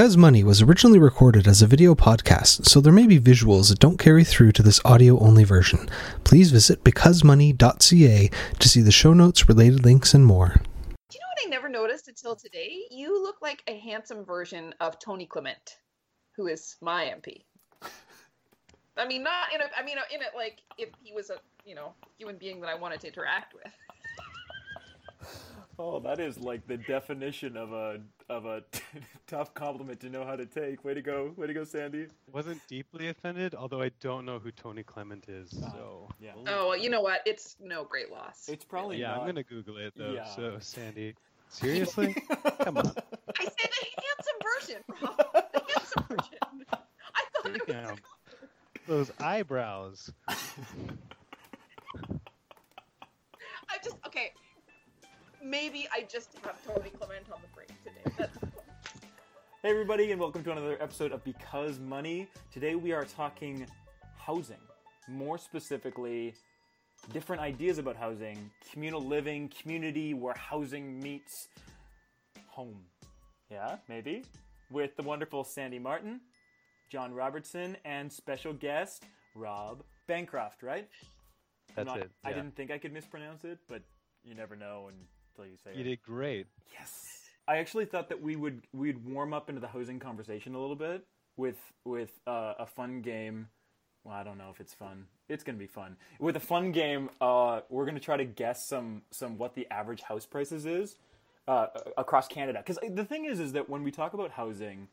Because Money was originally recorded as a video podcast, so there may be visuals that don't carry through to this audio only version. Please visit becausemoney.ca to see the show notes, related links, and more. Do you know what I never noticed until today? You look like a handsome version of Tony Clement, who is my MP. I mean, not in a. I mean, in it like if he was a you know human being that I wanted to interact with. Oh, that is like the definition of a of a tough compliment to know how to take. Way to go, way to go, Sandy. Wasn't deeply offended, although I don't know who Tony Clement is. Oh, so yeah. Oh, well, you know what? It's no great loss. It's probably yeah, not. I'm gonna Google it though. Yeah. So Sandy, seriously, come on. I said a handsome version, Rob. A handsome version. I thought it was. Those eyebrows. Maybe I just have Tony Clement on the brain today. That's Hey everybody, and welcome to another episode of Because Money. Today we are talking housing. More specifically, different ideas about housing, communal living, community where housing meets home. Yeah, maybe. With the wonderful Sandy Martin, John Robertson, and special guest Rob Bancroft, right? I'm That's not- it. I didn't think I could mispronounce it, but you never know until you say You it. did great. Yes. I actually thought that we would we'd warm up into the housing conversation a little bit with with uh, a fun game. Well, I don't know if it's fun. It's gonna be fun. With a fun game, uh, we're gonna try to guess some some what the average house prices is uh, across Canada. Because the thing is, is that when we talk about housing,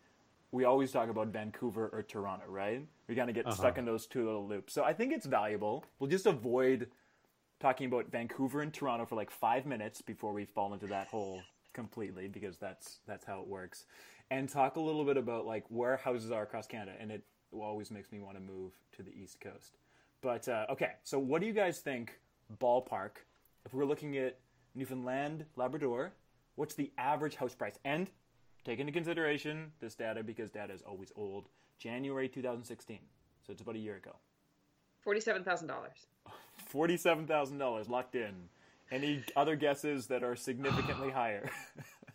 we always talk about Vancouver or Toronto, right? We kind of get stuck in those two little loops. So I think it's valuable. We'll just avoid talking about Vancouver and Toronto for like five minutes before we fall into that hole completely because that's that's how it works, and talk a little bit about like where houses are across Canada, and it always makes me want to move to the East Coast. But uh, okay, so what do you guys think ballpark? If we're looking at Newfoundland, Labrador, what's the average house price? And take into consideration this data because data is always old. January 2016, so it's about a year ago. forty-seven thousand dollars. Forty-seven thousand dollars locked in. Any other guesses that are significantly higher?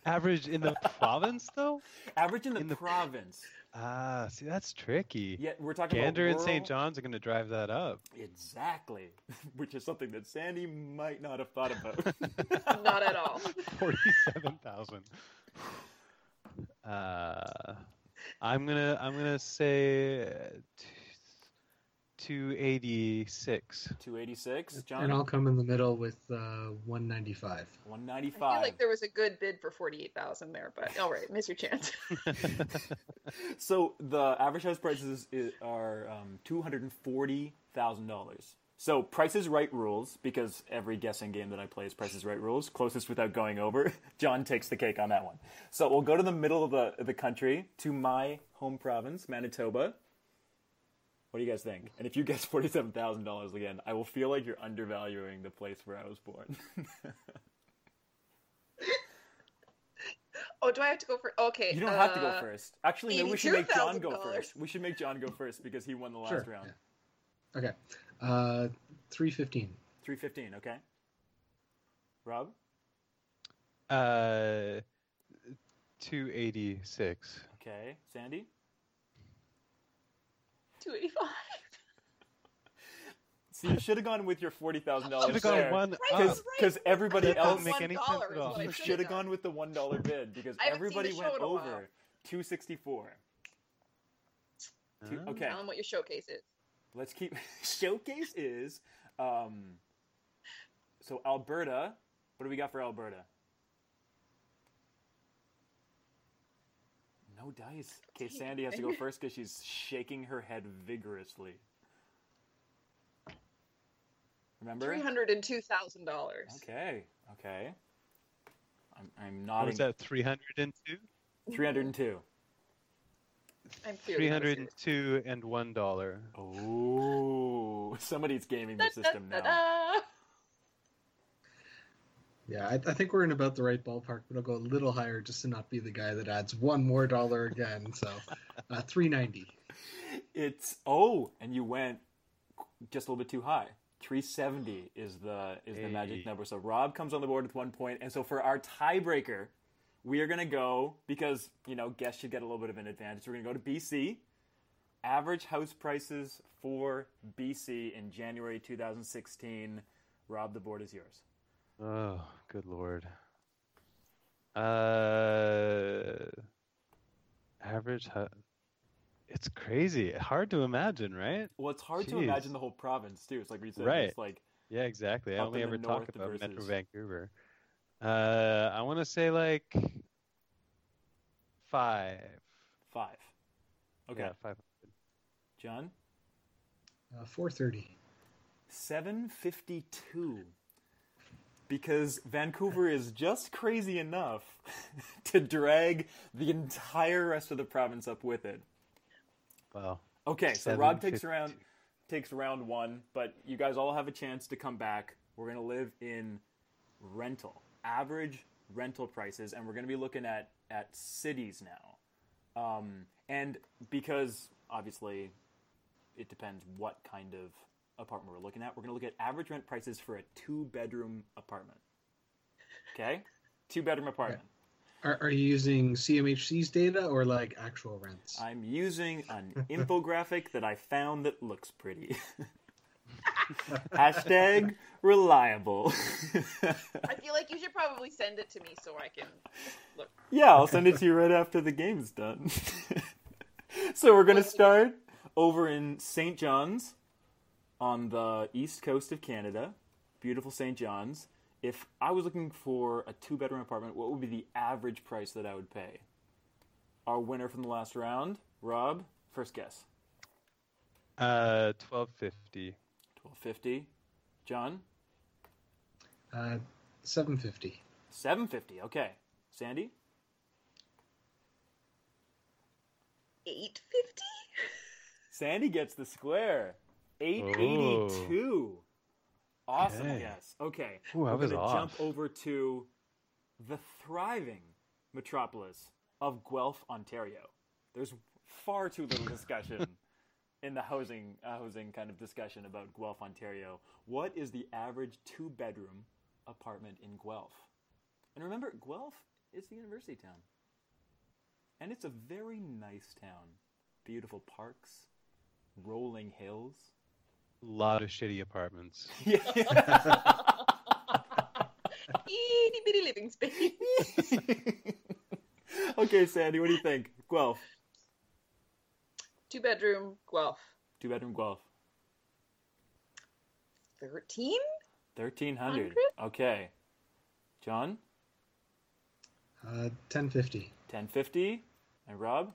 Average in the province though? Average in the, In the- province. Ah, see that's tricky. Yet we're talking Gander about and St. John's are gonna drive that up. Exactly, which is something that Sandy might not have thought about. Not at all. Forty-seven thousand. Uh, I'm gonna I'm gonna say two eighty-six. Two eighty-six, John? And I'll come in the middle with uh, 195. One I feel like there was a good bid for forty-eight thousand there, but all right, miss your chance. So the average house prices i- are um, two hundred and forty thousand dollars. So Price is Right rules because every guessing game that I play is Price is Right rules. Closest without going over. John takes the cake on that one. So we'll go to the middle of the the country to my home province, Manitoba. What do you guys think? And if you guess forty seven thousand dollars again, I will feel like you're undervaluing the place where I was born. oh, do I have to go first? Okay, you don't have to go uh, first. Actually, maybe we should make John go first. We should make John go first because he won the last Sure, round. Okay. Uh, 315. 315, okay. Rob? Uh, two eighty-six. Okay. Sandy? Two eighty-five. See, you should have gone with your $40,000 Should have gone one Right, up. Because everybody That else make any sense at all. you should've should have done. gone with the $1 bid because I haven't seen everybody went in a while. over 264. Two- Huh? Okay, Tell them what your showcase is. let's keep showcase is um so Alberta, what do we got for Alberta? No dice. Okay, Dang Sandy has to go first because she's shaking her head vigorously. Remember? Three hundred and two thousand dollars. Okay, okay. I'm, I'm What nodding. was that? Three hundred and two. 302. I'm Three hundred and two and one dollar. Oh, somebody's gaming the system now. Yeah, I, I think we're in about the right ballpark, but I'll go a little higher just to not be the guy that adds one more dollar again. So, uh, 390. It's oh, and you went just a little bit too high. 370 is the is the magic number. So Rob comes on the board with one point, and so for our tiebreaker, we are going to go because you know guests should get a little bit of an advantage. We're going to go to BC. Average house prices for BC in January 2016. Rob, the board is yours. Oh, good lord. Uh, average. Hu- it's crazy. Hard to imagine, right? Well, it's hard to Jeez. imagine the whole province too. It's like we said, Right. it's like Yeah, exactly. I Up only in the ever talk north about Metro Vancouver. Uh, I want to say like five. five. Okay, Yeah, five. John, Uh, 430. 752. Because Vancouver is just crazy enough to drag the entire rest of the province up with it. Wow. Okay, so Rob takes 752. around takes round one, but you guys all have a chance to come back. We're gonna live in rental, average rental prices, and we're gonna be looking at at cities now. Um, and because obviously it depends what kind of apartment we're looking at, we're gonna look at average rent prices for a two bedroom apartment. Okay, two bedroom apartment. Are, are you using CMHC's data or like actual rents? I'm using an infographic that I found that looks pretty. Hashtag reliable. I feel like you should probably send it to me so I can look. yeah, I'll send it to you right after the game's done. so we're gonna start over in St. John's on the east coast of Canada. Beautiful St. John's. If I was looking for a two bedroom apartment, what would be the average price that I would pay? Our winner from the last round, Rob, first guess. Uh, twelve fifty. Twelve fifty. John? Uh, 750. Seven fifty. Okay. Sandy? Eight fifty. Sandy gets the square. Eight eighty-two. Awesome Okay. guess. Okay. Ooh, We're gonna jump over to the thriving metropolis of Guelph, Ontario. There's far too little discussion in the housing uh, housing kind of discussion about Guelph, Ontario. What is the average two-bedroom apartment in Guelph? And remember, Guelph is the university town. And it's a very nice town. Beautiful parks, rolling hills. Lot of shitty apartments. Yeah. Itty bitty living space. okay, Sandy, what do you think? Guelph. Two bedroom Guelph. Two bedroom Guelph. Thirteen. 1300. Okay. John? Uh, 1050. 1050. And Rob?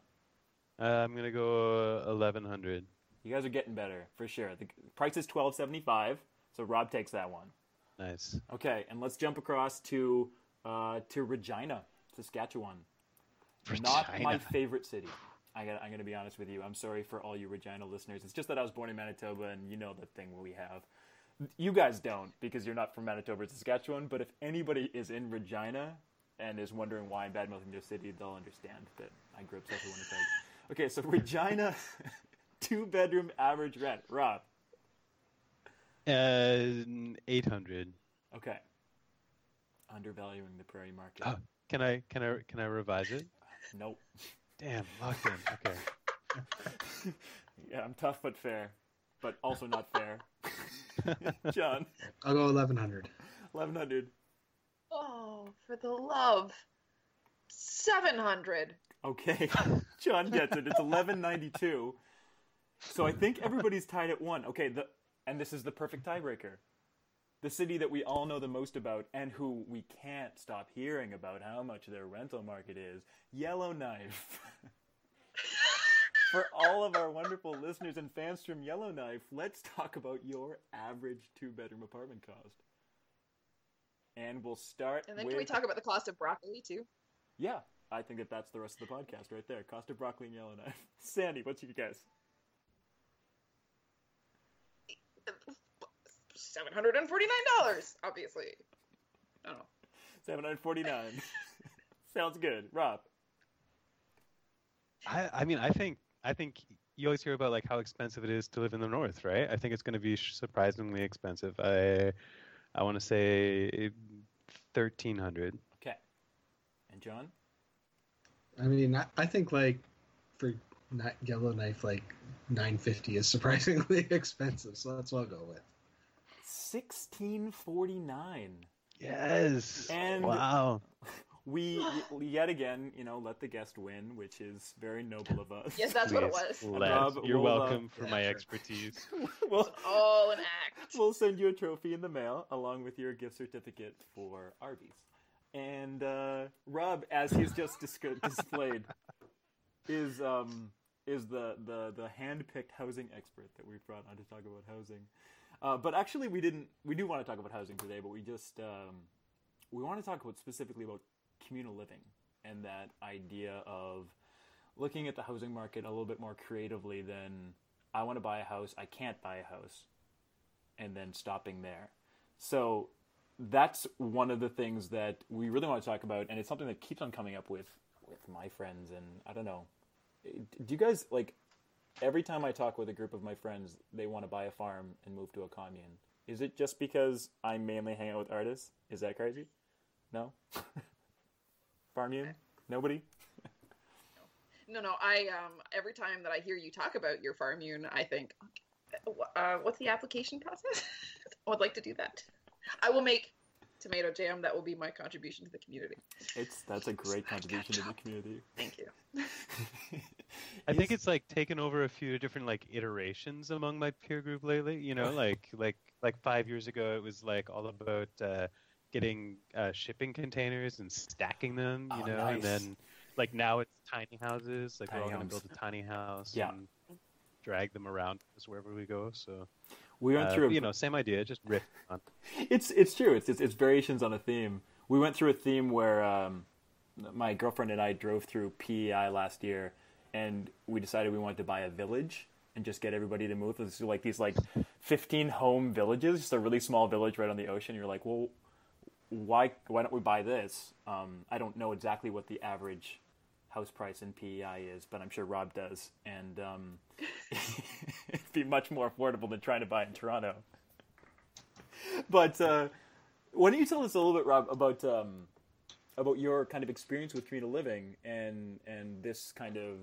Uh, I'm gonna go eleven hundred. You guys are getting better, for sure. The price is 1275, so Rob takes that one. Nice. Okay, and let's jump across to uh, to Regina, Saskatchewan. Not my favorite city. I got, I'm going to be honest with you. I'm sorry for all you Regina listeners. It's just that I was born in Manitoba, and you know the thing we have. You guys don't because you're not from Manitoba or Saskatchewan. But if anybody is in Regina and is wondering why I'm bad mouthing their city, they'll understand that I grew up south of Winnipeg. Okay, so Regina, two bedroom average rent. Rob. Uh, eight hundred. Okay. Undervaluing the prairie market. Oh. Can I can I can I revise it? Nope. Damn, locked in. Okay. Yeah, I'm tough but fair, but also not fair. John, I'll go 1100. 1100. Oh, for the love. Seven hundred. Okay, John gets it. It's 1192. So I think everybody's tied at one. Okay, the and this is the perfect tiebreaker. The city that we all know the most about and who we can't stop hearing about how much their rental market is, Yellowknife. For all of our wonderful listeners and fans from Yellowknife, let's talk about your average two bedroom apartment cost. And we'll start And then with can we talk about the cost of broccoli too? yeah, I think that that's the rest of the podcast right there. Cost of broccoli and Yellowknife. Sandy, what's your guess? Seven hundred and forty nine dollars, obviously. I don't know. Seven hundred forty-nine. Oh. Sounds good, Rob. I I mean I think I think you always hear about like how expensive it is to live in the north, right? I think it's going to be surprisingly expensive. I I want to say thirteen hundred. Okay, and John. I mean, I, I think like for not Yellowknife, like nine fifty is surprisingly expensive, so that's what I'll go with. Sixteen forty nine. Yes. And- wow. We yet again, you know, let the guest win, which is very noble of us. Yes, that's what it was. Les, Rob, you're we'll, uh, welcome for yeah, my sure. expertise. we'll, All an act. we'll send you a trophy in the mail along with your gift certificate for Arby's. And uh, Rob, as he's just dis- displayed, is um, is the the the hand-picked housing expert that we've brought on to talk about housing. Uh, but actually, we didn't. We do want to talk about housing today, but we just um, we want to talk about specifically about communal living and that idea of looking at the housing market a little bit more creatively than I want to buy a house, I can't buy a house, and then stopping there. So that's one of the things that we really want to talk about, and it's something that keeps on coming up with with my friends. And I don't know, do you guys like? Every time I talk with a group of my friends, they want to buy a farm and move to a commune. Is it just because I mainly hang out with artists? Is that crazy? No. Farmune? Nobody? No, no. I um every time that I hear you talk about your farm I think, uh, what's the application process? I would like to do that. I will make tomato jam. That will be my contribution to the community. It's that's a great contribution to the community. Thank you. I think it's like taken over a few different like iterations among my peer group lately. You know, like like like five years ago, it was like all about uh, getting uh, shipping containers and stacking them. You Oh, know, nice. and then like now it's tiny houses. Like we're all going to build a tiny house. Yeah. And drag them around us wherever we go. So we went uh, through a, you know same idea, just riff on. it's it's true. It's, it's it's variations on a theme. We went through a theme where um, my girlfriend and I drove through PEI last year, and we decided we wanted to buy a village and just get everybody to move. It's like these like fifteen home villages, just a really small village right on the ocean. You're like, well, why why don't we buy this? Um, I don't know exactly what the average house price in PEI is, but I'm sure Rob does, and um, it'd be much more affordable than trying to buy in Toronto. But uh, why don't you tell us a little bit, Rob, about um, about your kind of experience with communal living and and this kind of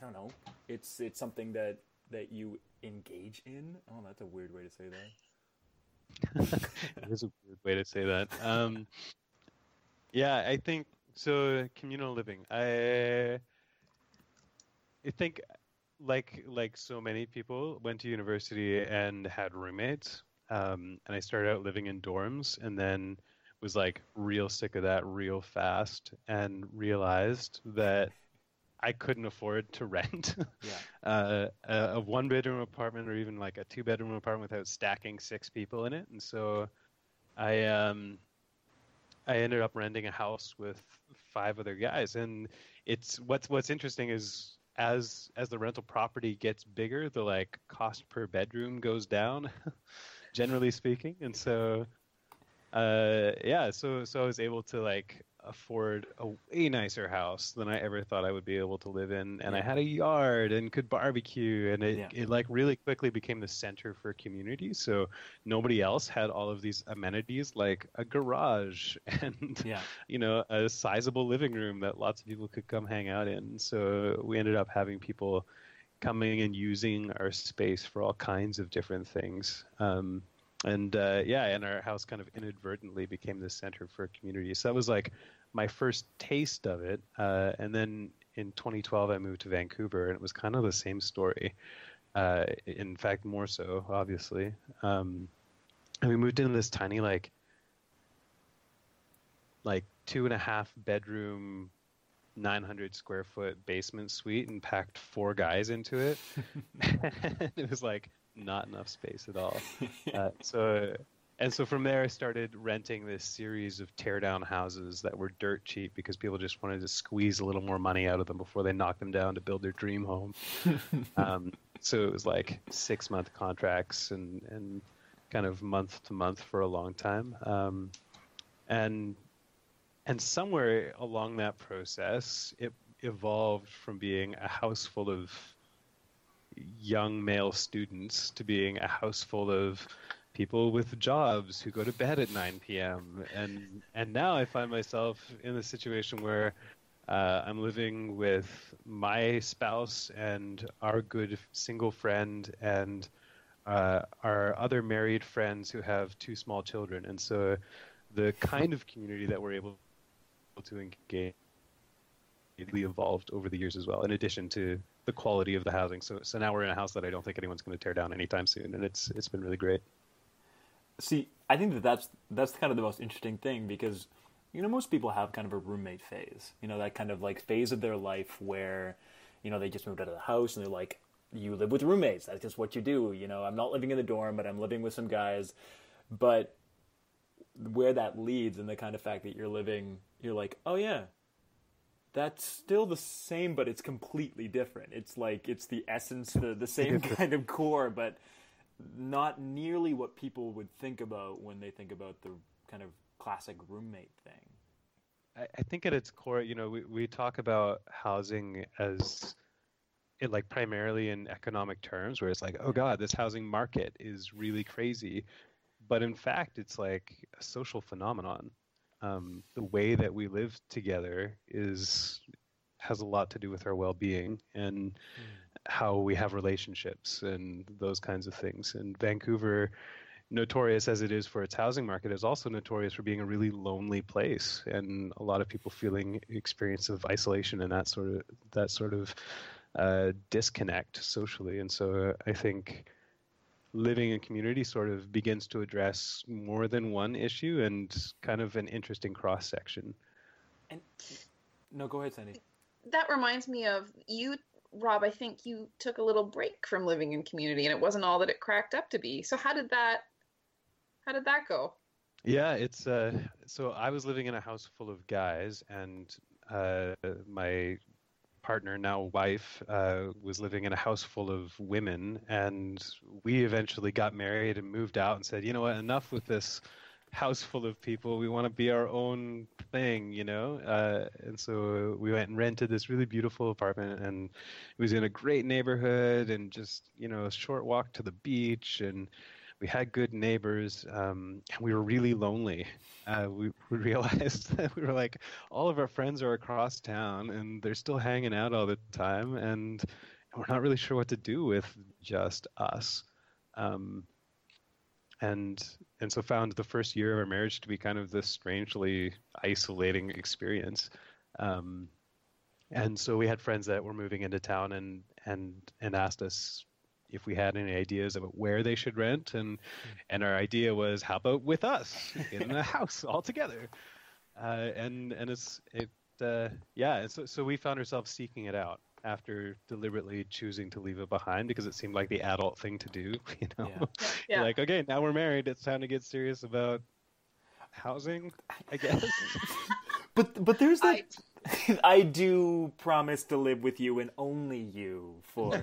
I don't know, it's it's something that that you engage in. Oh, that's a weird way to say that. it is a weird way to say that. Um, yeah, I think so. Communal living. I, I think, like like so many people, went to university and had roommates. Um, and I started out living in dorms, and then was like real sick of that real fast, and realized that I couldn't afford to rent Yeah. uh, a, a one bedroom apartment or even like a two bedroom apartment without stacking six people in it. And so I um I ended up renting a house with five other guys. And it's what's what's interesting is as as the rental property gets bigger, the like cost per bedroom goes down, generally speaking. And so uh yeah, so so I was able to like afford a way nicer house than I ever thought I would be able to live in. And I had a yard and could barbecue and it, Yeah. it like really quickly became the center for community. So nobody else had all of these amenities like a garage and Yeah. you know a sizable living room that lots of people could come hang out in. So we ended up having people coming and using our space for all kinds of different things. Um, and uh, yeah, and our house kind of inadvertently became the center for community. So that was like my first taste of it. Uh, and then in 2012, I moved to Vancouver, and it was kind of the same story. Uh, in fact, more so, obviously. Um, and we moved into this tiny, like, like two and a half bedroom, 900 square foot basement suite, and packed four guys into it. it was like not enough space at all. Uh, so and so from there, I started renting this series of tear down houses that were dirt cheap because people just wanted to squeeze a little more money out of them before they knocked them down to build their dream home. um, so it was like six month contracts and, and kind of month to month for a long time. Um, and and somewhere along that process, it evolved from being a house full of young male students to being a house full of people with jobs who go to bed at 9 p.m. and and now I find myself in a situation where Uh, I'm living with my spouse and our good single friend and uh, our other married friends who have two small children. And so the kind of community that we're able to engage really evolved over the years as well, in addition to the quality of the housing. So, so now we're in a house that I don't think anyone's going to tear down anytime soon, and it's it's been really great. See, I think that that's that's kind of the most interesting thing because you know most people have kind of a roommate phase. You know that kind of like phase of their life where you know they just moved out of the house and they're like you live with roommates. That's just what you do. You know, I'm not living in the dorm, but I'm living with some guys. But where that leads and the kind of fact that you're living, you're like, oh yeah, that's still the same, but it's completely different. It's like it's the essence, the the same kind of core, but not nearly what people would think about when they think about the kind of classic roommate thing. I, I think at its core, you know, we, we talk about housing as it like primarily in economic terms, where it's like, oh god, this housing market is really crazy, but in fact, it's like a social phenomenon. Um, the way that we live together is has a lot to do with our well-being and mm. how we have relationships and those kinds of things. And Vancouver, notorious as it is for its housing market, is also notorious for being a really lonely place, and a lot of people feeling experience of isolation and that sort of that sort of uh, disconnect socially. And so I think living in community sort of begins to address more than one issue and kind of an interesting cross section. And no, go ahead, Sandy. That reminds me of you, Rob. I think you took a little break from living in community, and it wasn't all that it cracked up to be. So how did that? How did that go? Yeah, it's uh, so I was living in a house full of guys, and uh, my partner, now wife, uh, was living in a house full of women, and we eventually got married and moved out and said, you know what, enough with this house full of people. We want to be our own thing, you know. Uh, and so we went and rented this really beautiful apartment, and it was in a great neighborhood, and just you know a short walk to the beach, and we had good neighbors, um, and we were really lonely. Uh, we, we realized that we were like, all of our friends are across town, and they're still hanging out all the time, and we're not really sure what to do with just us. Um, and and so found the first year of our marriage to be kind of this strangely isolating experience. Um, and so we had friends that were moving into town and and and asked us if we had any ideas about where they should rent, and and our idea was, how about with us in the house all together? Uh, and and it's it uh, yeah, so so we found ourselves seeking it out after deliberately choosing to leave it behind because it seemed like the adult thing to do. You know, yeah. Yeah. like okay, now we're married, it's time to get serious about housing, I guess. but but there's that. I... I do promise to live with you and only you for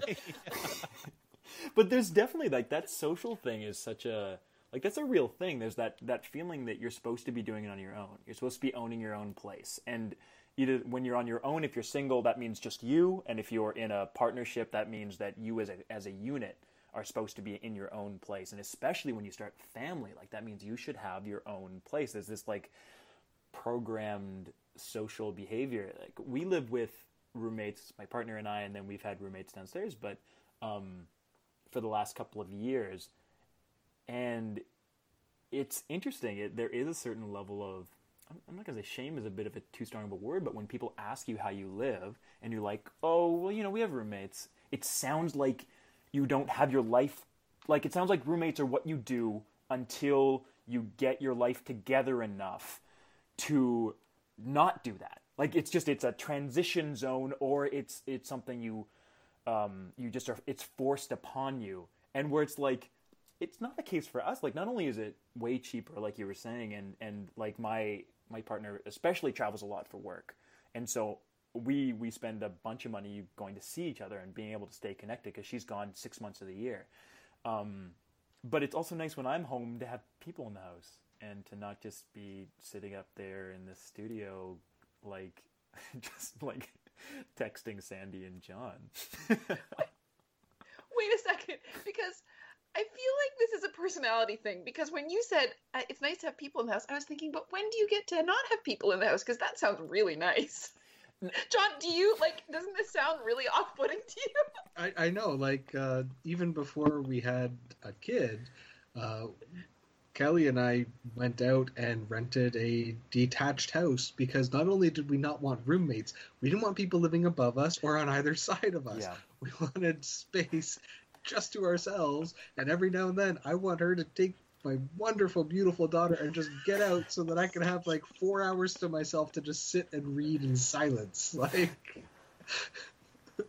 but there's definitely like that social thing is such a like that's a real thing. There's that that feeling that you're supposed to be doing it on your own. You're supposed to be owning your own place. And either when you're on your own, if you're single, that means just you, and if you're in a partnership, that means that you as a as a unit are supposed to be in your own place. And especially when you start family, like that means you should have your own place. There's this like programmed social behavior. Like we live with roommates, my partner and I, and then we've had roommates downstairs, but um, for the last couple of years, and it's interesting. It, there is a certain level of I'm not gonna say shame is a bit of a too strong of a word, but when people ask you how you live and you're like, oh well, you know, we have roommates. It sounds like you don't have your life. Like it sounds like roommates are what you do until you get your life together enough to not do that. Like it's just it's a transition zone, or it's it's something you um, you just are it's forced upon you. And where it's like it's not the case for us. Like not only is it way cheaper like you were saying and and like my my partner especially travels a lot for work. And so we we spend a bunch of money going to see each other and being able to stay connected because she's gone six months of the year. Um, but it's also nice when i'm home to have people in the house and to not just be sitting up there in the studio like just like texting Sandy and John. Wait a second, because I feel like this is a personality thing. Because when you said uh, it's nice to have people in the house, I was thinking, but when do you get to not have people in the house? Because that sounds really nice. John, do you like? Doesn't this sound really off-putting to you? I, I know, like uh, even before we had a kid, uh, Kelly and I went out and rented a detached house because not only did we not want roommates, we didn't want people living above us or on either side of us. Yeah. We wanted space just to ourselves, and every now and then I want her to take my wonderful, beautiful daughter and just get out so that I can have like four hours to myself to just sit and read in silence. Like,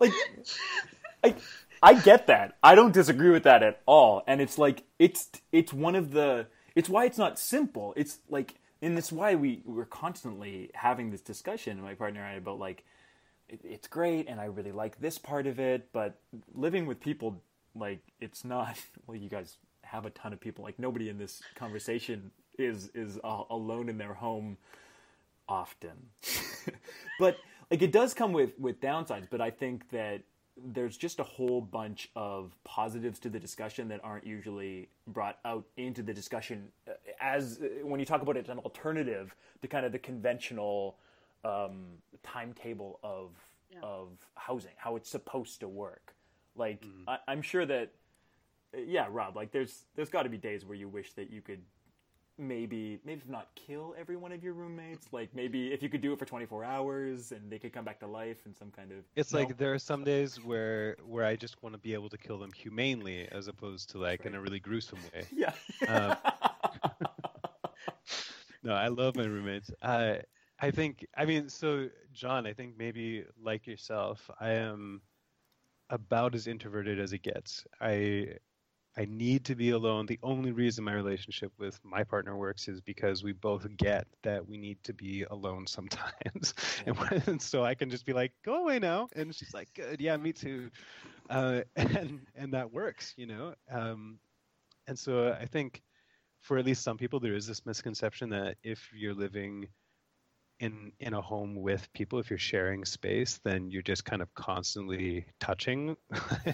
like I I get that. I don't disagree with that at all. And it's like it's it's one of the it's why it's not simple. It's like and it's why we we're constantly having this discussion my partner and I about like it, it's great and I really like this part of it, but living with people like it's not well you guys have a ton of people like nobody in this conversation is is uh, alone in their home often. but like it does come with with downsides, but I think that there's just a whole bunch of positives to the discussion that aren't usually brought out into the discussion uh, as uh, when you talk about it as an alternative to kind of the conventional um, timetable of Yeah. of housing, how it's supposed to work. Like I, I'm sure that uh, yeah, Rob, like there's there's got to be days where you wish that you could maybe maybe not kill every one of your roommates, like maybe if you could do it for 24 hours and they could come back to life in some kind of It's No? like there are some days where where I just want to be able to kill them humanely as opposed to like in a really gruesome way. yeah. Um, no, I love my roommates. I I think I mean so John, I think maybe like yourself, I am about as introverted as it gets. I I need to be alone. The only reason my relationship with my partner works is because we both get that we need to be alone sometimes. And, when, and so I can just be like, "Go away now," and she's like, "Good, yeah, me too," uh, and and that works, you know. Um, and so I think for at least some people, there is this misconception that if you're living in in a home with people, if you're sharing space, then you're just kind of constantly touching,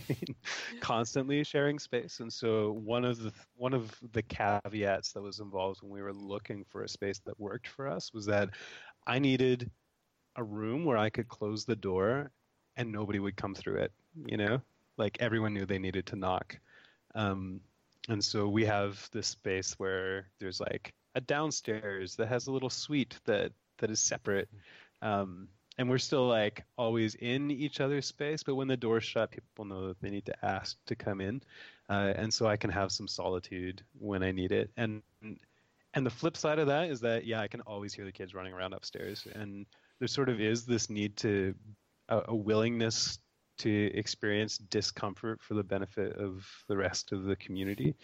constantly sharing space. And so one of the one of the caveats that was involved when we were looking for a space that worked for us was that I needed a room where I could close the door and nobody would come through it. You know, like everyone knew they needed to knock. Um, and so we have this space where there's like a downstairs that has a little suite that that is separate. Um, and we're still like always in each other's space but when the door's shut people know that they need to ask to come in. Uh, and so i can have some solitude when i need it. And and the flip side of that is that yeah i can always hear the kids running around upstairs. And there sort of is this need to a, a willingness to experience discomfort for the benefit of the rest of the community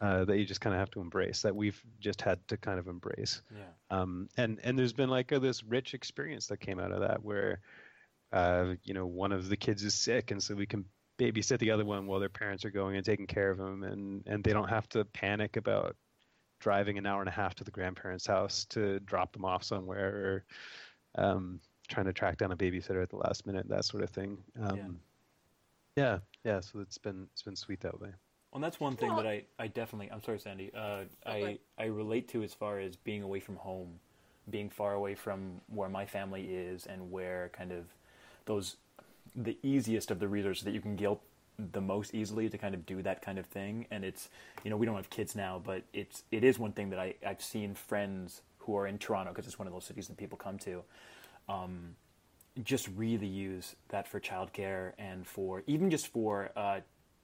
uh, that you just kind of have to embrace that we've just had to kind of embrace Yeah. um, and and there's been like a, this rich experience that came out of that where uh, you know one of the kids is sick and so we can babysit the other one while their parents are going and taking care of them and and they don't have to panic about driving an hour and a half to the grandparents house to drop them off somewhere or um, trying to track down a babysitter at the last minute that sort of thing um, yeah. yeah so it's been it's been sweet that way Well, that's one thing Well- that I, I definitely I'm sorry, Sandy. Uh, I I relate to as far as being away from home, being far away from where my family is, and where kind of those the easiest of the resources that you can guilt the most easily to kind of do that kind of thing. And it's you know we don't have kids now, but it's it is one thing that I I've seen friends who are in Toronto because it's one of those cities that people come to. Um, just really use that for childcare and for even just for uh,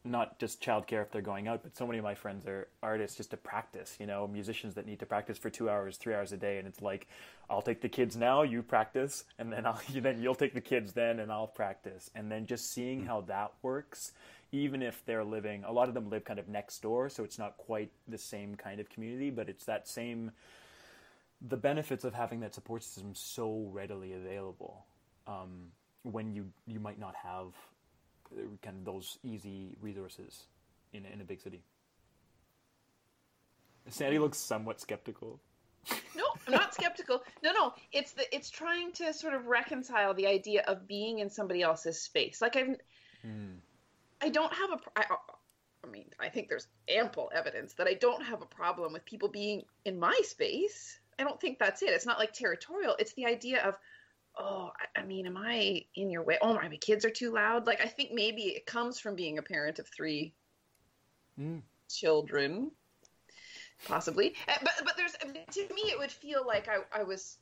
not just childcare if they're going out, but so many of my friends are artists just to practice. You know, musicians that need to practice for two hours, three hours a day, and it's like, I'll take the kids now, you practice, and then I'll you, then you'll take the kids then, and I'll practice, and then just seeing how that works. Even if they're living, a lot of them live kind of next door, so it's not quite the same kind of community, but it's that same the benefits of having that support system so readily available um, when you you might not have kind of those easy resources in a, in a big city. Sandy looks somewhat skeptical. No, I'm not skeptical. No, no, it's the it's trying to sort of reconcile the idea of being in somebody else's space. Like I'm, hmm. I don't have a. I, I mean, I think there's ample evidence that I don't have a problem with people being in my space. I don't think that's it. It's not like territorial. It's the idea of, oh, I, I mean, am I in your way? Oh my, my kids are too loud. Like I think maybe it comes from being a parent of three Mm. children, possibly. Uh, But but there's to me it would feel like I I was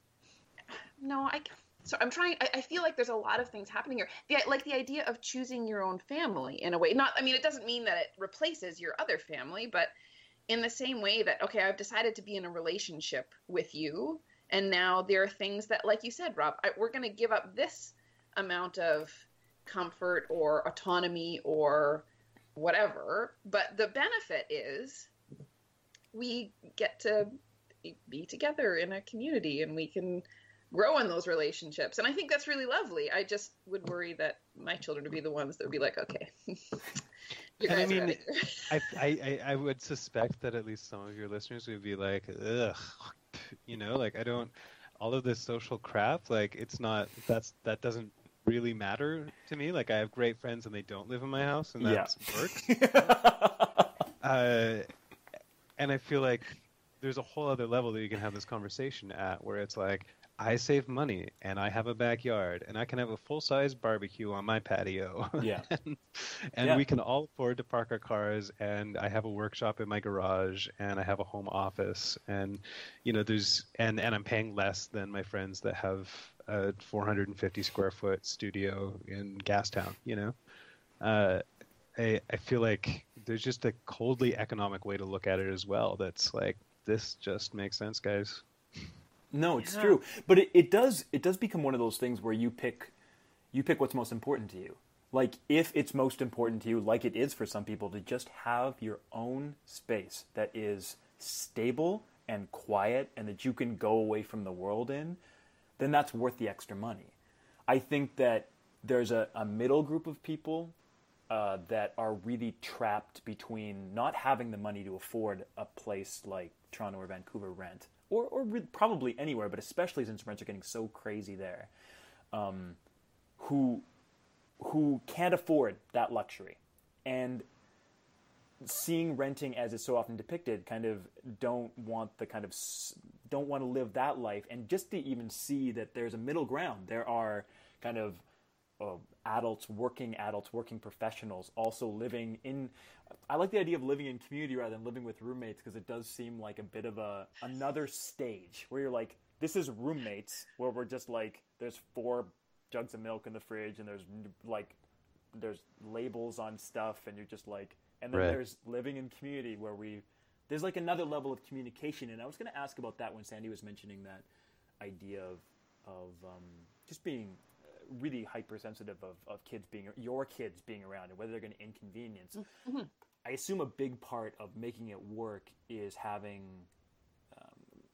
no I. So I'm trying. I, I feel like there's a lot of things happening here. The, like the idea of choosing your own family in a way. Not. I mean, it doesn't mean that it replaces your other family, but in the same way that okay, I've decided to be in a relationship with you, and now there are things that, like you said, Rob, I, we're going to give up this amount of comfort or autonomy or whatever. But the benefit is we get to be together in a community and we can grow in those relationships. And I think that's really lovely. I just would worry that my children would be the ones that would be like, okay. And I mean. I, I, I- I would suspect that at least some of your listeners would be like, ugh, you know, like I don't, all of this social crap, like it's not, that's, that doesn't really matter to me. Like I have great friends and they don't live in my house and Yeah. that's works. Uh, and I feel like there's a whole other level that you can have this conversation at where it's like, I save money and I have a backyard and I can have a full size barbecue on my patio. Yeah. and and Yeah. we can all afford to park our cars and I have a workshop in my garage and I have a home office and you know there's and and I'm paying less than my friends that have a 450 square foot studio in Gastown, you know. Uh I I feel like there's just a coldly economic way to look at it as well that's like this just makes sense guys. No, it's Yeah. true. But it, it does it does become one of those things where you pick you pick what's most important to you. Like if it's most important to you, like it is for some people, to just have your own space that is stable and quiet and that you can go away from the world in, then that's worth the extra money. I think that there's a, a middle group of people uh, that are really trapped between not having the money to afford a place like Toronto or Vancouver rent, or, or re- probably anywhere, but especially since rents are getting so crazy there, um, who who can't afford that luxury, and seeing renting as it's so often depicted, kind of don't want the kind of don't want to live that life, and just to even see that there's a middle ground. There are kind of uh, adults, working adults, working professionals, also living in. I like the idea of living in community rather than living with roommates because it does seem like a bit of a another stage where you're like, this is roommates, where we're just like, there's four jugs of milk in the fridge and there's like, there's labels on stuff and you're just like, and then Right. there's living in community where we, there's like another level of communication. And I was going to ask about that when Sandy was mentioning that idea of of um, just being really hypersensitive of, of kids being your kids being around and whether they're going to inconvenience. I assume a big part of making it work is having um,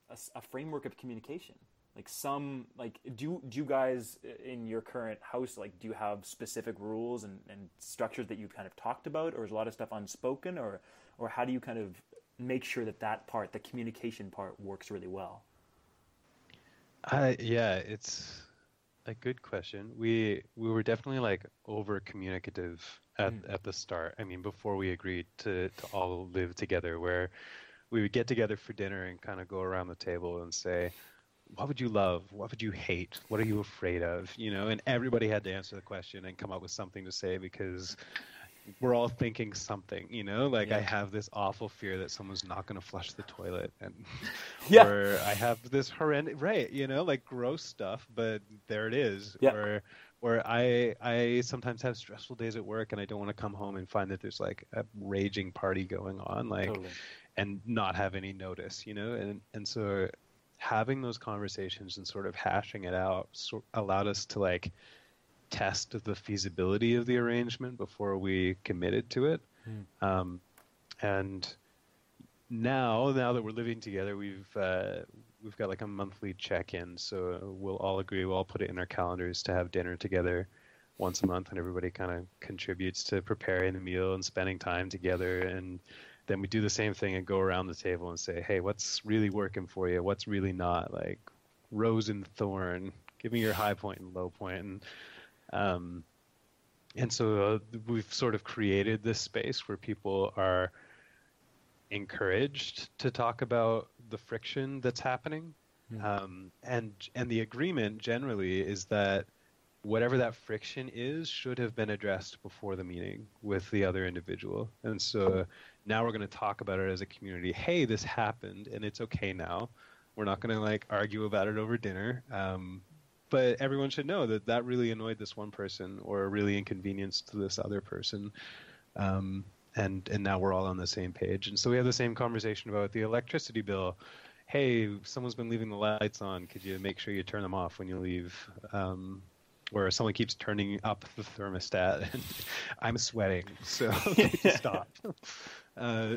a, s- a framework of communication. Like some like do do you guys uh, in your current house like do you have specific rules and, and structures that you kind of talked about or is a lot of stuff unspoken or or how do you kind of make sure that that part the communication part works really well? Uh, yeah, it's a good question. We we were definitely like over communicative at, Mm. at the start. I mean, before we agreed to, to all live together, where we would get together for dinner and kind of go around the table and say, what would you love? What would you hate? What are you afraid of? You know, and everybody had to answer the question and come up with something to say because we're all thinking something, you know, like I have this awful fear that someone's not going to flush the toilet and Yeah. or I have this horrendous right, you know, like gross stuff, but there it is. Yeah. Or or I I sometimes have stressful days at work and I don't want to come home and find that there's like a raging party going on like Totally. and not have any notice, you know? And and so having those conversations and sort of hashing it out sort allowed us to like test the feasibility of the arrangement before we committed to it. Um, and now, now that we're living together, we've uh, we've got like a monthly check-in. So we'll all agree, we'll all put it in our calendars to have dinner together once a month, and everybody kind of contributes to preparing the meal and spending time together. And then we do the same thing and go around the table and say, hey, what's really working for you? What's really not? Like rose and thorn. Give me your high point and low point. And um, and so uh, we've sort of created this space where people are encouraged to talk about the friction that's happening Hmm. Um, and and the agreement generally is that whatever that friction is should have been addressed before the meeting with the other individual. And so now we're going to talk about it as a community. Hey, this happened, and it's okay now. We're not going to like argue about it over dinner. Um, but everyone should know that that really annoyed this one person or really inconvenienced this other person. Um, and and now we're all on the same page. And so we have the same conversation about the electricity bill. Hey, someone's been leaving the lights on. Could you make sure you turn them off when you leave? Um, or someone keeps turning up the thermostat and I'm sweating, so stop. Uh,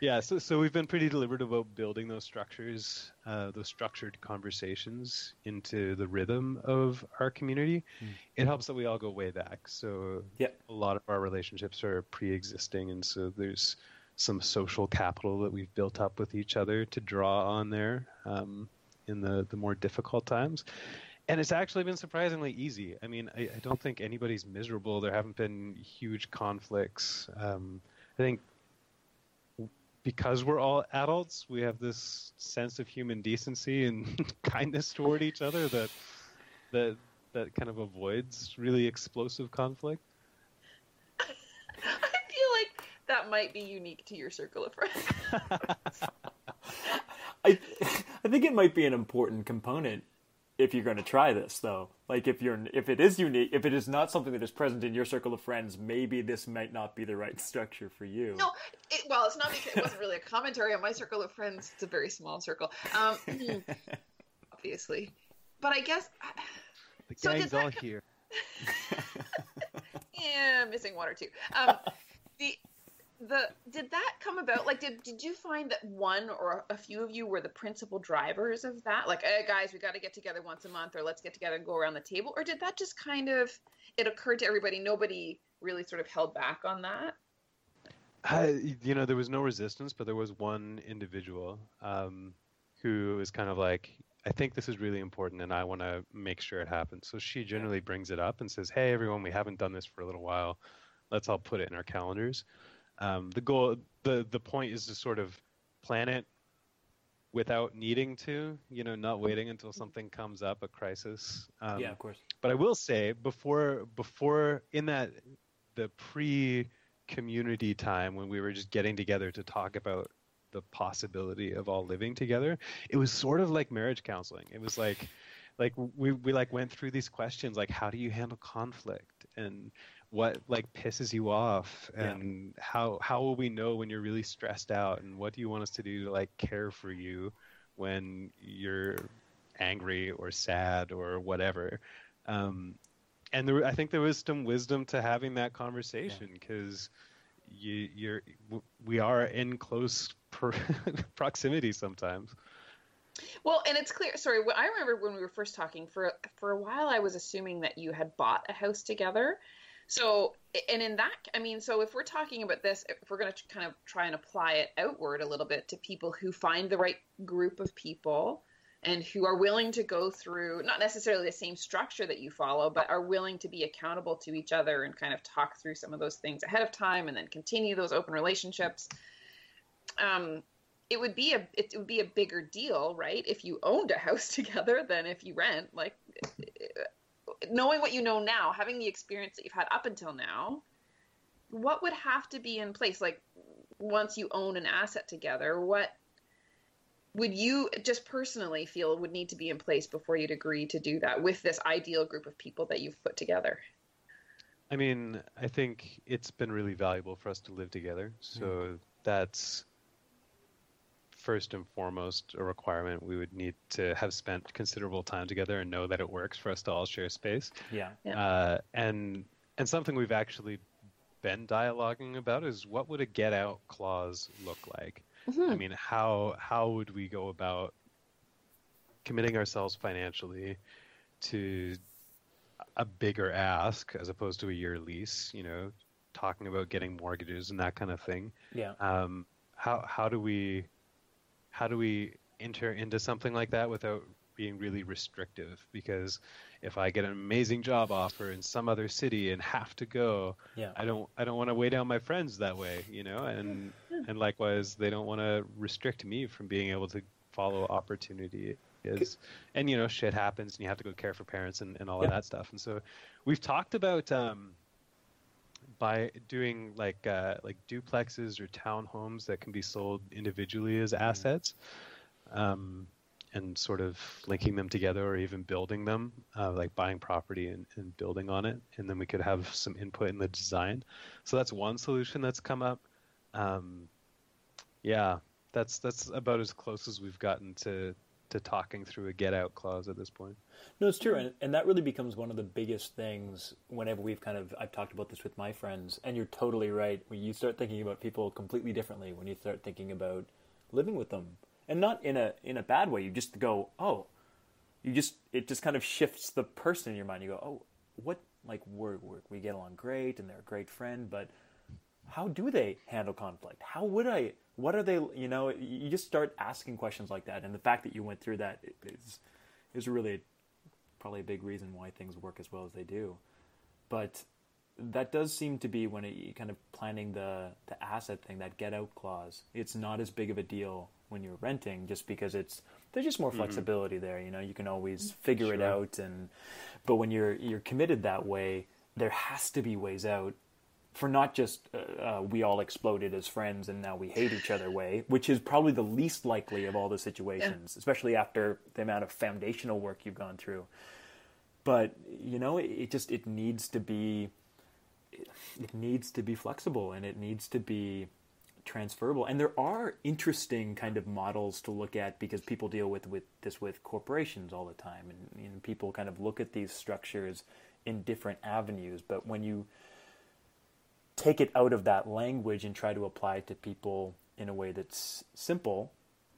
yeah, so so we've been pretty deliberate about building those structures, uh, those structured conversations into the rhythm of our community. Mm. It helps that we all go way back. So Yeah. a lot of our relationships are pre-existing, and so there's some social capital that we've built up with each other to draw on there um, in the the more difficult times. And it's actually been surprisingly easy. I mean, I, I don't think anybody's miserable. There haven't been huge conflicts. Um, I think because we're all adults, we have this sense of human decency and kindness toward each other that that that kind of avoids really explosive conflict. I feel like that might be unique to your circle of friends. I I think it might be an important component if you're going to try this though. Like if you're if it is unique, if it is not something that is present in your circle of friends, maybe this might not be the right structure for you. No, it, well, it's not because it wasn't really a commentary on my circle of friends. It's a very small circle, um, obviously. But I guess, The So gang's all co- here. yeah, missing one or two. Um, the the did that come about? Like, did did you find that one or a few of you were the principal drivers of that? Like, hey, guys, we got to get together once a month, or let's get together and go around the table, or did that just kind of it occurred to everybody? Nobody really sort of held back on that. You know, there was no resistance, but there was one individual um, who was kind of like, I think this is really important and I want to make sure it happens. So she generally brings it up and says, Hey, everyone, we haven't done this for a little while. Let's all put it in our calendars. Um, the goal, the, the point is to sort of plan it without needing to, you know, not waiting until something comes up, a crisis. Um, yeah, of course. but I will say before before in that the pre community time when we were just getting together to talk about the possibility of all living together, it was sort of like marriage counseling. It was like like we we like went through these questions like how do you handle conflict and what like pisses you off Yeah. and how how will we know when you're really stressed out and what do you want us to do to like care for you when you're angry or sad or whatever um, and there, I think there was some wisdom to having that conversation because you, you're we are in close per- proximity sometimes. Well, and it's clear. Sorry, I remember when we were first talking. For for a while, I was assuming that you had bought a house together. So, and in that, I mean, so if we're talking about this, if we're going to kind of try and apply it outward a little bit to people who find the right group of people and who are willing to go through not necessarily the same structure that you follow, but are willing to be accountable to each other and kind of talk through some of those things ahead of time and then continue those open relationships. Um, it would be a it would be a bigger deal, right? If you owned a house together than if you rent. Like knowing what you know now, having the experience that you've had up until now, what would have to be in place? Like once you own an asset together, what would you just personally feel would need to be in place before you'd agree to do that with this ideal group of people that you've put together? I mean, I think it's been really valuable for us to live together. So hmm. that's first and foremost a requirement. We would need to have spent considerable time together and know that it works for us to all share space. Yeah. Yeah. Uh, and and something we've actually been dialoguing about is what would a get out clause look like? I mean, how how would we go about committing ourselves financially to a bigger ask as opposed to a year lease? You know, talking about getting mortgages and that kind of thing. Yeah. Um, how how do we how do we enter into something like that without being really restrictive? Because if I get an amazing job offer in some other city and have to go, Yeah. I don't I don't want to weigh down my friends that way, you know, and and likewise they don't want to restrict me from being able to follow opportunity is. And you know, shit happens, and you have to go care for parents and, and all Yeah. of that stuff. And so, we've talked about um, by doing like uh, like duplexes or townhomes that can be sold individually as assets, um, and sort of linking them together or even building them, uh, like buying property and, and building on it, and then we could have some input in the design. So that's one solution that's come up. Um, yeah, that's that's about as close as we've gotten to to talking through a get out clause at this point. No, it's true, and, and that really becomes one of the biggest things whenever we've kind of I've talked about this with my friends, and you're totally right. When you start thinking about people completely differently, when you start thinking about living with them, and not in a in a bad way, you just go, oh, you just it just kind of shifts the person in your mind. You go, oh, what like we're, we're we get along great, and they're a great friend, but how do they handle conflict? How would I? What are they? You know, you just start asking questions like that, and the fact that you went through that is is really probably a big reason why things work as well as they do. But that does seem to be when it, you kind of planning the the asset thing, that get out clause. It's not as big of a deal when you're renting, just because it's there's just more mm-hmm. flexibility there. You know, you can always figure it out, and but when you're you're committed that way, there has to be ways out for not just uh, uh, we all exploded as friends and now we hate each other way, which is probably the least likely of all the situations, especially after the amount of foundational work you've gone through. But you know, it, it just it needs to be it, needs to be flexible and it needs to be transferable. And there are interesting kind of models to look at because people deal with, with this with corporations all the time, and, and people kind of look at these structures in different avenues. But when you take it out of that language and try to apply it to people in a way that's simple,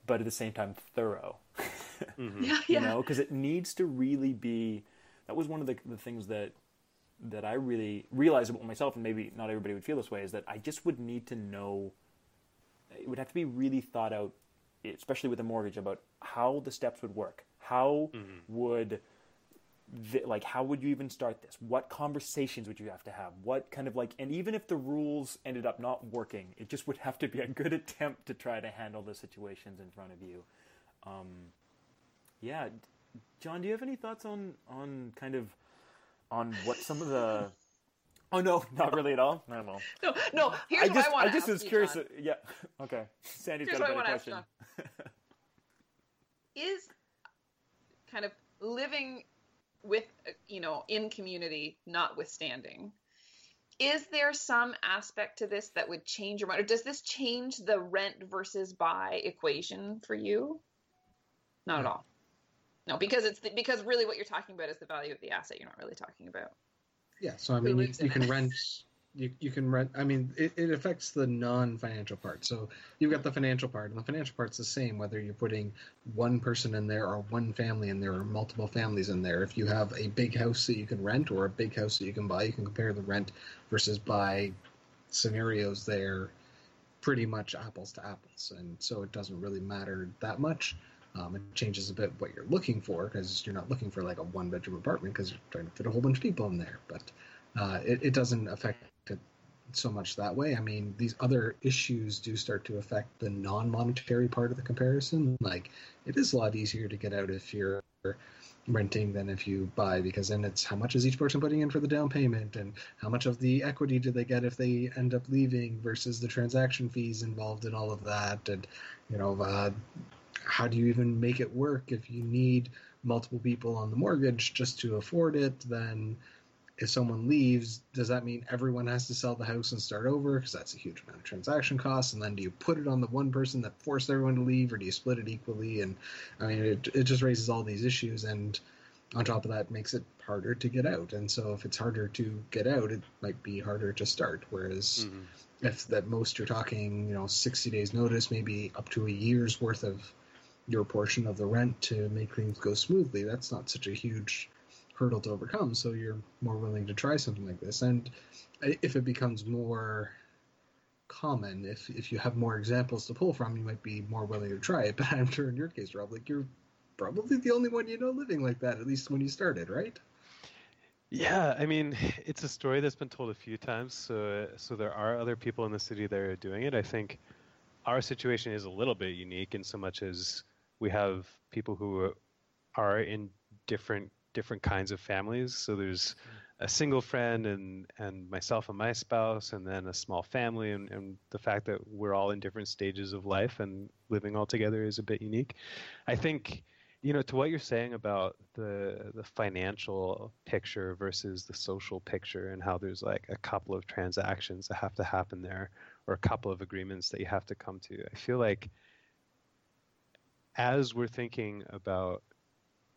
but at the same time thorough. Yeah, mm-hmm. yeah. you know, because it needs to really be. That was one of the, the things that that I really realized about myself, and maybe not everybody would feel this way, is that I just would need to know. It would have to be really thought out, especially with a mortgage, about how the steps would work. How mm-hmm. would the, like how would you even start this? What conversations would you have to have? What kind of like and even if the rules ended up not working it just would have to be a good attempt to try to handle the situations in front of you. Um, yeah john do you have any thoughts on on kind of on what some of the oh no not really at all? No no No, no. Here's i what just I want i just was curious uh, yeah okay. Sandy's Here's got a better question. Is kind of living with you know in community notwithstanding. Is there some aspect to this that would change your mind or does this change the rent versus buy equation for you? Not at hmm. all. No because it's the, because really what you're talking about is the value of the asset you're not really talking about. Yeah, so I mean, you, you can rent. You, you can rent. I mean, it, it affects the non-financial part. So you've got the financial part, and the financial part's the same whether you're putting one person in there or one family in there or multiple families in there. If you have a big house that you can rent or a big house that you can buy, you can compare the rent versus buy scenarios there pretty much apples to apples, and so it doesn't really matter that much. Um, it changes a bit what you're looking for because you're not looking for like a one bedroom apartment because you're trying to fit a whole bunch of people in there. But uh, it, it doesn't affect so much that way. I mean, these other issues do start to affect the non monetary part of the comparison. Like, it is a lot easier to get out if you're renting than if you buy because then it's how much is each person putting in for the down payment and how much of the equity do they get if they end up leaving versus the transaction fees involved in all of that and you know uh, how do you even make it work if you need multiple people on the mortgage just to afford it then if someone leaves does that mean everyone has to sell the house and start over? Because that's a huge amount of transaction costs. And then do you put it on the one person that forced everyone to leave or do you split it equally? And i mean it, it just raises all these issues and on top of that makes it harder to get out. And so if it's harder to get out it might be harder to start. Whereas Mhm. if that most you're talking you know 60 days notice maybe up to a year's worth of your portion of the rent to make things go smoothly that's not such a huge hurdle to overcome so you're more willing to try something like this and if it becomes more common if if you have more examples to pull from you might be more willing to try it but i'm sure in your case rob like you're probably the only one you know living like that at least when you started right Yeah, I mean, it's a story that's been told a few times. So, so there are other people in the city that are doing it. I think our situation is a little bit unique in so much as we have people who are in different different kinds of families. So there's hmm. a single friend and and myself and my spouse, and then a small family, and, and the fact that we're all in different stages of life and living all together is a bit unique. I think you know to what you're saying about the the financial picture versus the social picture and how there's like a couple of transactions that have to happen there or a couple of agreements that you have to come to i feel like as we're thinking about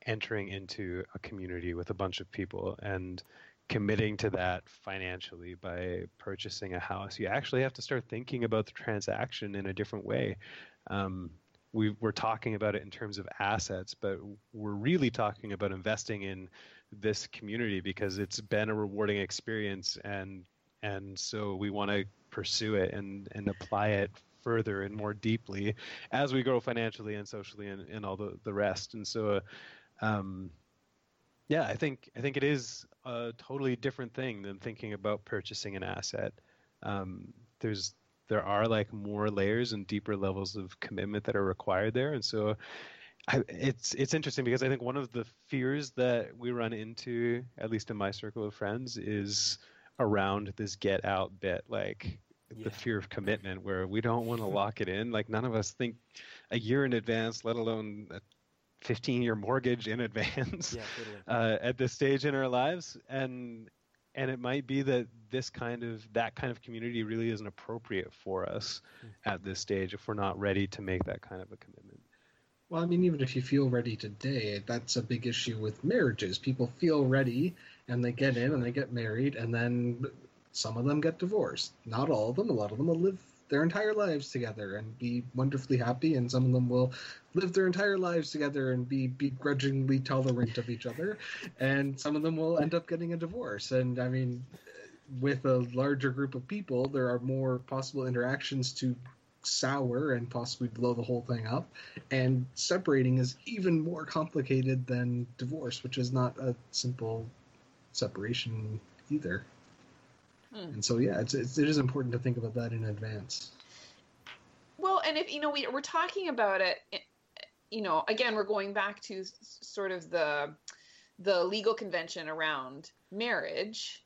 entering into a community with a bunch of people and committing to that financially by purchasing a house you actually have to start thinking about the transaction in a different way um, we we're talking about it in terms of assets, but we're really talking about investing in this community because it's been a rewarding experience, and and so we want to pursue it and and apply it further and more deeply as we grow financially and socially and, and all the the rest. And so, um, yeah, I think I think it is a totally different thing than thinking about purchasing an asset. Um, there's there are like more layers and deeper levels of commitment that are required there and so I, it's it's interesting because I think one of the fears that we run into, at least in my circle of friends, is around this get out bit, like yeah. the fear of commitment, where we don't want to lock it in. Like none of us think a year in advance, let alone a 15 year mortgage in advance yeah, totally. uh, at this stage in our lives. And and it might be that this kind of that kind of community really isn't appropriate for us mm. at this stage if we're not ready to make that kind of a commitment well i mean even if you feel ready today that's a big issue with marriages people feel ready and they get in and they get married and then some of them get divorced not all of them a lot of them will live their entire lives together and be wonderfully happy, and some of them will live their entire lives together and be begrudgingly tolerant of each other, and some of them will end up getting a divorce. And I mean, with a larger group of people, there are more possible interactions to sour and possibly blow the whole thing up. And separating is even more complicated than divorce, which is not a simple separation either. Hmm. And so, yeah, it's, it's, it is important to think about that in advance. Well, and if you know we, we're talking about it, eh, you know, again, we're going back to sort of the the legal convention around marriage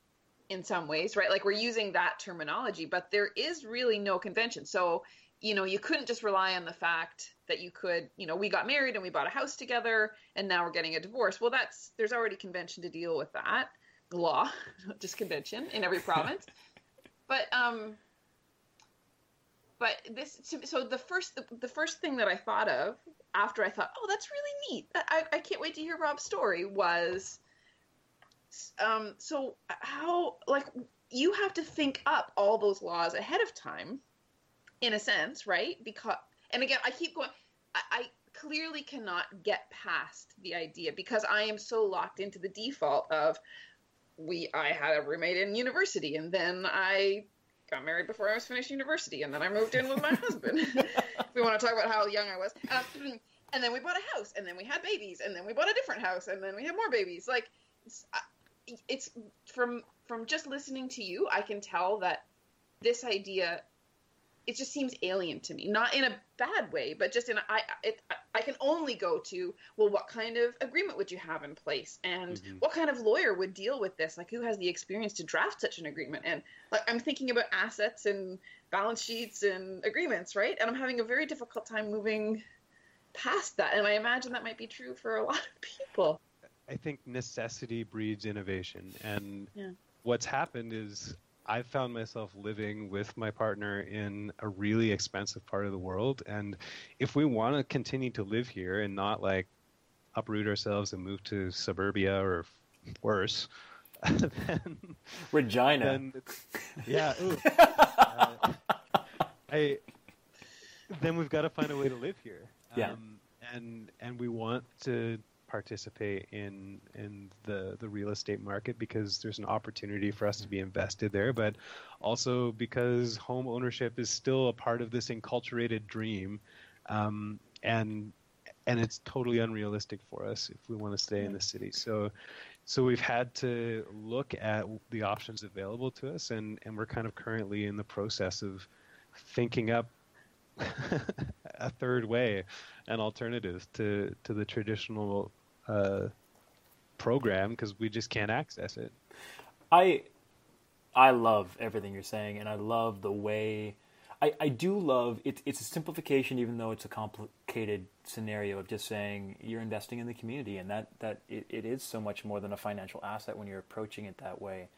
in some ways, right? Like we're using that terminology, but there is really no convention. So, you know, you couldn't just rely on the fact that you could, you know, we got married and we bought a house together and now we're getting a divorce. Well, that's there's already convention to deal with that law, not just convention in every province. but um, but this so the first the, the, first thing that I thought of after I thought, oh, that's really neat. I, I can't wait to hear Rob's story. Was um, so how like you have to think up all those laws ahead of time, in a sense, right? Because and again, I keep going. I, I clearly cannot get past the idea because I am so locked into the default of we I had a roommate in university, and then I got married before I was finished university, and then I moved in with my husband. we want to talk about how young I was, um, and then we bought a house, and then we had babies, and then we bought a different house, and then we had more babies. Like it's, it's from from just listening to you, I can tell that this idea it just seems alien to me. Not in a bad way but just in a, I it, I can only go to well what kind of agreement would you have in place? And mm-hmm. what kind of lawyer would deal with this? Like who has the experience to draft such an agreement? And like I'm thinking about assets and balance sheets and agreements right? And I'm having a very difficult time moving past that. And I imagine that might be true for a lot of people. I think necessity breeds innovation. And yeah. what's happened is I've found myself living with my partner in a really expensive part of the world. And if we want to continue to live here and not like uproot ourselves and move to suburbia or worse, then Regina. Then yeah. uh, I then we've got to find a way to live here. Yeah. Um, and and we want to participate in in the the real estate market because there's an opportunity for us to be invested there, but also because home ownership is still a part of this enculturated dream, um, and and it's totally unrealistic for us if we want to stay in the city. So so we've had to look at the options available to us and and we're kind of currently in the process of thinking up a third way an alternative to to the traditional uh, program because we just can't access it. I I love everything you're saying, and I love the way I, I do love it. It's a simplification, even though it's a complicated scenario of just saying you're investing in the community, and that that it, it is so much more than a financial asset when you're approaching it that way.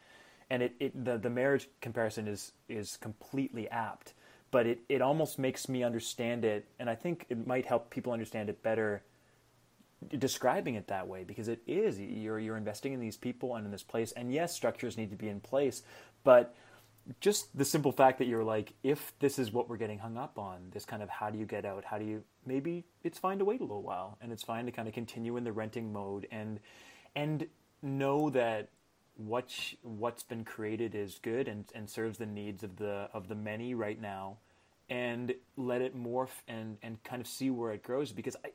And it, it the the marriage comparison is is completely apt, but it it almost makes me understand it, and I think it might help people understand it better describing it that way because it is you're you're investing in these people and in this place and yes structures need to be in place but just the simple fact that you're like if this is what we're getting hung up on this kind of how do you get out how do you maybe it's fine to wait a little while and it's fine to kind of continue in the renting mode and and know that what what's been created is good and, and serves the needs of the of the many right now and let it morph and and kind of see where it grows because I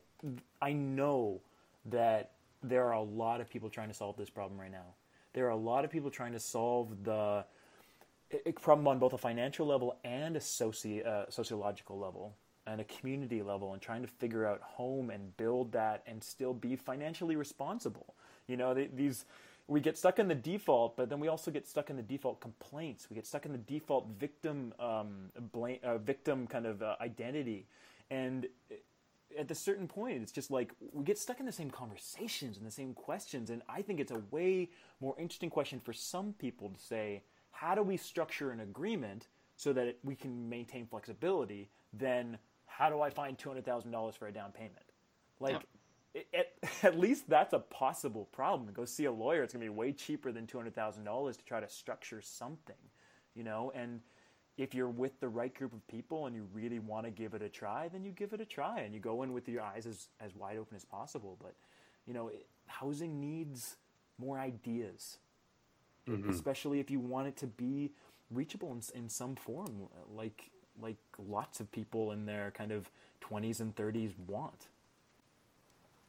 I know that there are a lot of people trying to solve this problem right now. There are a lot of people trying to solve the problem on both a financial level and a soci, uh, sociological level and a community level and trying to figure out home and build that and still be financially responsible. You know, they, these we get stuck in the default, but then we also get stuck in the default complaints. We get stuck in the default victim um, blame, uh, victim kind of uh, identity, and at a certain point, it's just like we get stuck in the same conversations and the same questions. And I think it's a way more interesting question for some people to say, how do we structure an agreement so that it, we can maintain flexibility than how do I find $200,000 for a down payment? Like, yeah. it, at least that's a possible problem. Go see a lawyer. It's going to be way cheaper than $200,000 to try to structure something, you know? And if you're with the right group of people and you really want to give it a try, then you give it a try and you go in with your eyes as, as wide open as possible. But, you know, it, housing needs more ideas, mm-hmm. especially if you want it to be reachable in, in some form, like like lots of people in their kind of 20s and 30s want.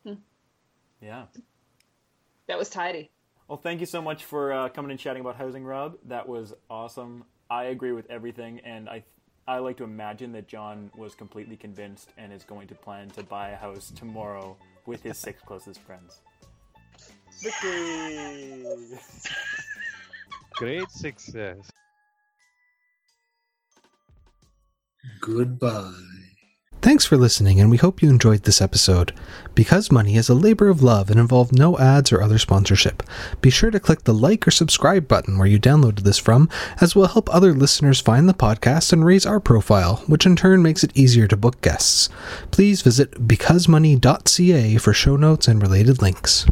Hmm. Yeah. That was tidy. Well, thank you so much for uh, coming and chatting about housing, Rob. That was awesome. I agree with everything, and I I like to imagine that John was completely convinced and is going to plan to buy a house tomorrow with his six closest friends. Victory! Great success. Goodbye. Thanks for listening, and we hope you enjoyed this episode. Because Money is a labor of love and involved no ads or other sponsorship, be sure to click the like or subscribe button where you downloaded this from, as will help other listeners find the podcast and raise our profile, which in turn makes it easier to book guests. Please visit becausemoney.ca for show notes and related links.